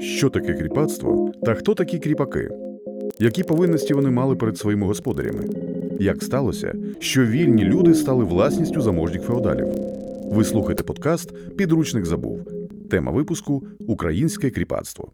Що таке кріпацтво та хто такі кріпаки? Які повинності вони мали перед своїми господарями? Як сталося, що вільні люди стали власністю заможніх феодалів? Ви слухаєте подкаст Підручник забув. Тема випуску Українське кріпацтво.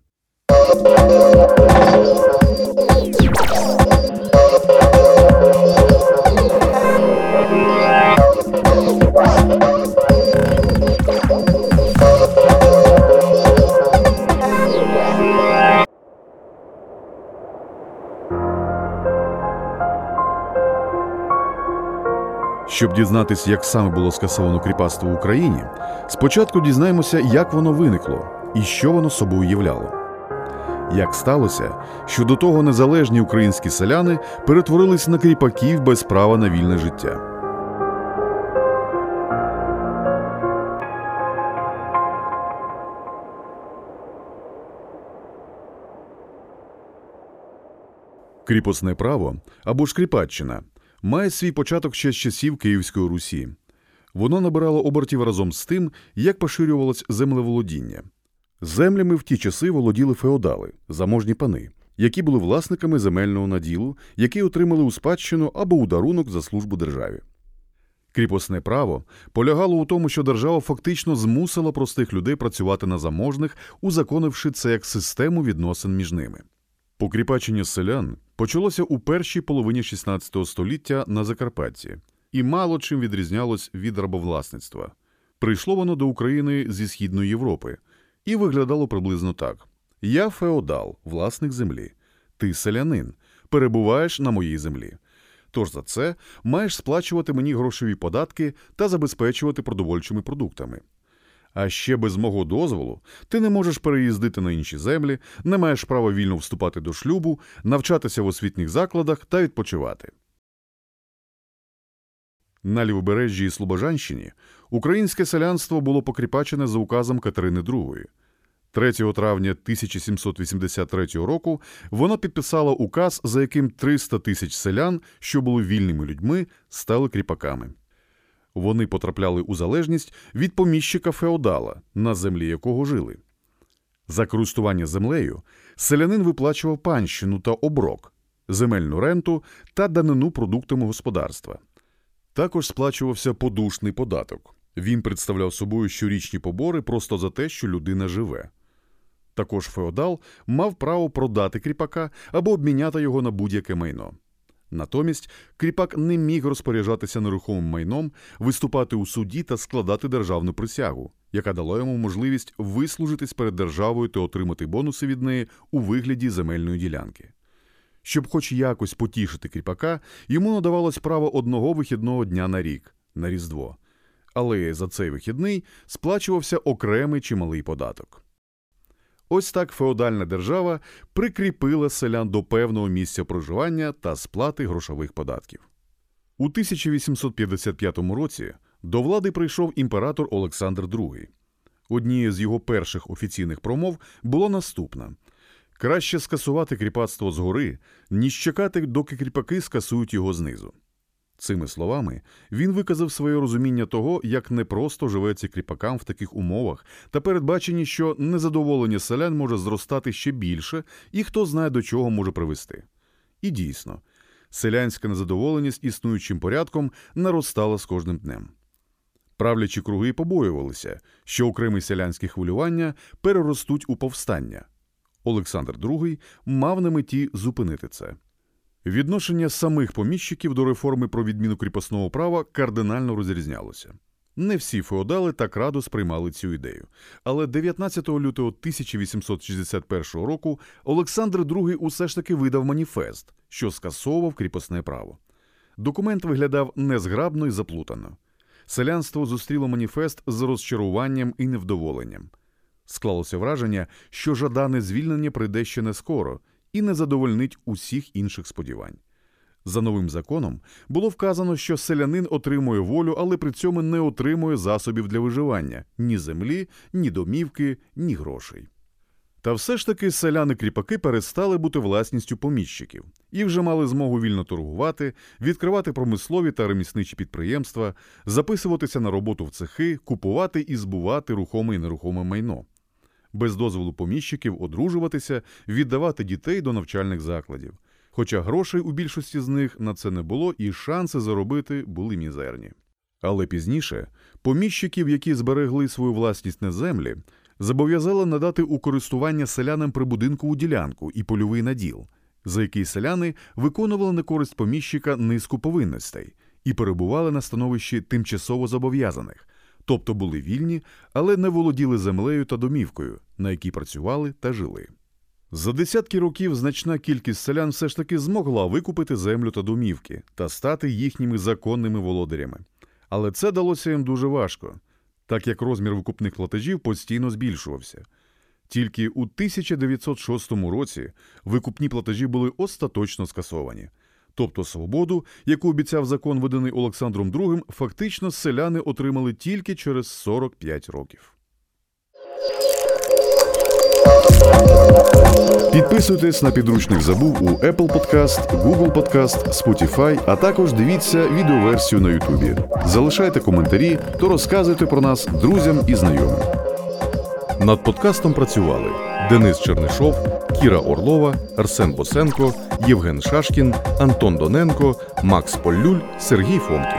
Щоб дізнатися, як саме було скасовано кріпацтво в Україні, спочатку дізнаємося, як воно виникло і що воно собою являло. Як сталося, що до того незалежні українські селяни перетворились на кріпаків без права на вільне життя. Кріпосне право або ж кріпаччина має свій початок ще з часів Київської Русі. Воно набирало обертів разом з тим, як поширювалось землеволодіння. Землями в ті часи володіли феодали, заможні пани, які були власниками земельного наділу, який отримали у спадщину або у дарунок за службу державі. Кріпосне право полягало у тому, що держава фактично змусила простих людей працювати на заможних, узаконивши це як систему відносин між ними. Покріпачення селян почалося у першій половині XVI століття на Закарпатті і мало чим відрізнялось від рабовласництва. Прийшло воно до України зі Східної Європи і виглядало приблизно так: Я феодал, власник землі, ти селянин, перебуваєш на моїй землі. Тож за це маєш сплачувати мені грошові податки та забезпечувати продовольчими продуктами. А ще без мого дозволу ти не можеш переїздити на інші землі, не маєш права вільно вступати до шлюбу, навчатися в освітніх закладах та відпочивати. На лівобережжі і Слобожанщині українське селянство було покріпачене за указом Катерини II. 3 травня 1783 року воно підписало указ, за яким 300 тисяч селян, що були вільними людьми, стали кріпаками. Вони потрапляли у залежність від поміщика феодала, на землі якого жили. За користування землею селянин виплачував панщину та оброк, земельну ренту та данину продуктами господарства. Також сплачувався подушний податок. Він представляв собою щорічні побори просто за те, що людина живе. Також феодал мав право продати кріпака або обміняти його на будь-яке майно. Натомість кріпак не міг розпоряджатися нерухомим майном, виступати у суді та складати державну присягу, яка дала йому можливість вислужитись перед державою та отримати бонуси від неї у вигляді земельної ділянки. Щоб хоч якось потішити кріпака, йому надавалось право одного вихідного дня на рік на Різдво. Але за цей вихідний сплачувався окремий чималий податок. Ось так феодальна держава прикріпила селян до певного місця проживання та сплати грошових податків. У 1855 році до влади прийшов імператор Олександр II. Однією з його перших офіційних промов було наступне: краще скасувати кріпацтво згори, ніж чекати, доки кріпаки скасують його знизу. Цими словами він виказав своє розуміння того, як непросто живеться кріпакам в таких умовах, та передбачені, що незадоволення селян може зростати ще більше, і хто знає, до чого може привести. І дійсно, селянська незадоволеність існуючим порядком наростала з кожним днем. Правлячі круги побоювалися, що окремі селянські хвилювання переростуть у повстання. Олександр II мав на меті зупинити це. Відношення самих поміщиків до реформи про відміну кріпосного права кардинально розрізнялося. Не всі феодали так радо сприймали цю ідею. Але 19 лютого 1861 року Олександр II усе ж таки видав маніфест, що скасовував кріпосне право. Документ виглядав незграбно і заплутано. Селянство зустріло маніфест з розчаруванням і невдоволенням. Склалося враження, що жадане звільнення прийде ще не скоро і не задовольнить усіх інших сподівань. За новим законом було вказано, що селянин отримує волю, але при цьому не отримує засобів для виживання ні землі, ні домівки, ні грошей. Та все ж таки селяни-кріпаки перестали бути власністю поміщиків і вже мали змогу вільно торгувати, відкривати промислові та ремісничі підприємства, записуватися на роботу в цехи, купувати і збувати рухоме і нерухоме майно. Без дозволу поміщиків одружуватися, віддавати дітей до навчальних закладів. Хоча грошей у більшості з них на це не було, і шанси заробити були мізерні. Але пізніше поміщиків, які зберегли свою власність на землі, зобов'язали надати у користування селянам прибудинкову ділянку і польовий наділ, за який селяни виконували на користь поміщика низку повинностей і перебували на становищі тимчасово зобов'язаних, тобто були вільні, але не володіли землею та домівкою, на якій працювали та жили. За десятки років значна кількість селян все ж таки змогла викупити землю та домівки та стати їхніми законними володарями. Але це далося їм дуже важко, так як розмір викупних платежів постійно збільшувався. Тільки у 1906 році викупні платежі були остаточно скасовані. Тобто свободу, яку обіцяв закон, виданий Олександром II, фактично селяни отримали тільки через 45 років. Підписуйтесь на підручник забув у Apple Podcast, Google Podcast, Spotify, а також дивіться відеоверсію на YouTube. Залишайте коментарі та розказуйте про нас друзям і знайомим. Над подкастом працювали Денис Чернишов, Кіра Орлова, Арсен Босенко, Євген Шашкін, Антон Доненко, Макс Поллюль, Сергій Фомкін.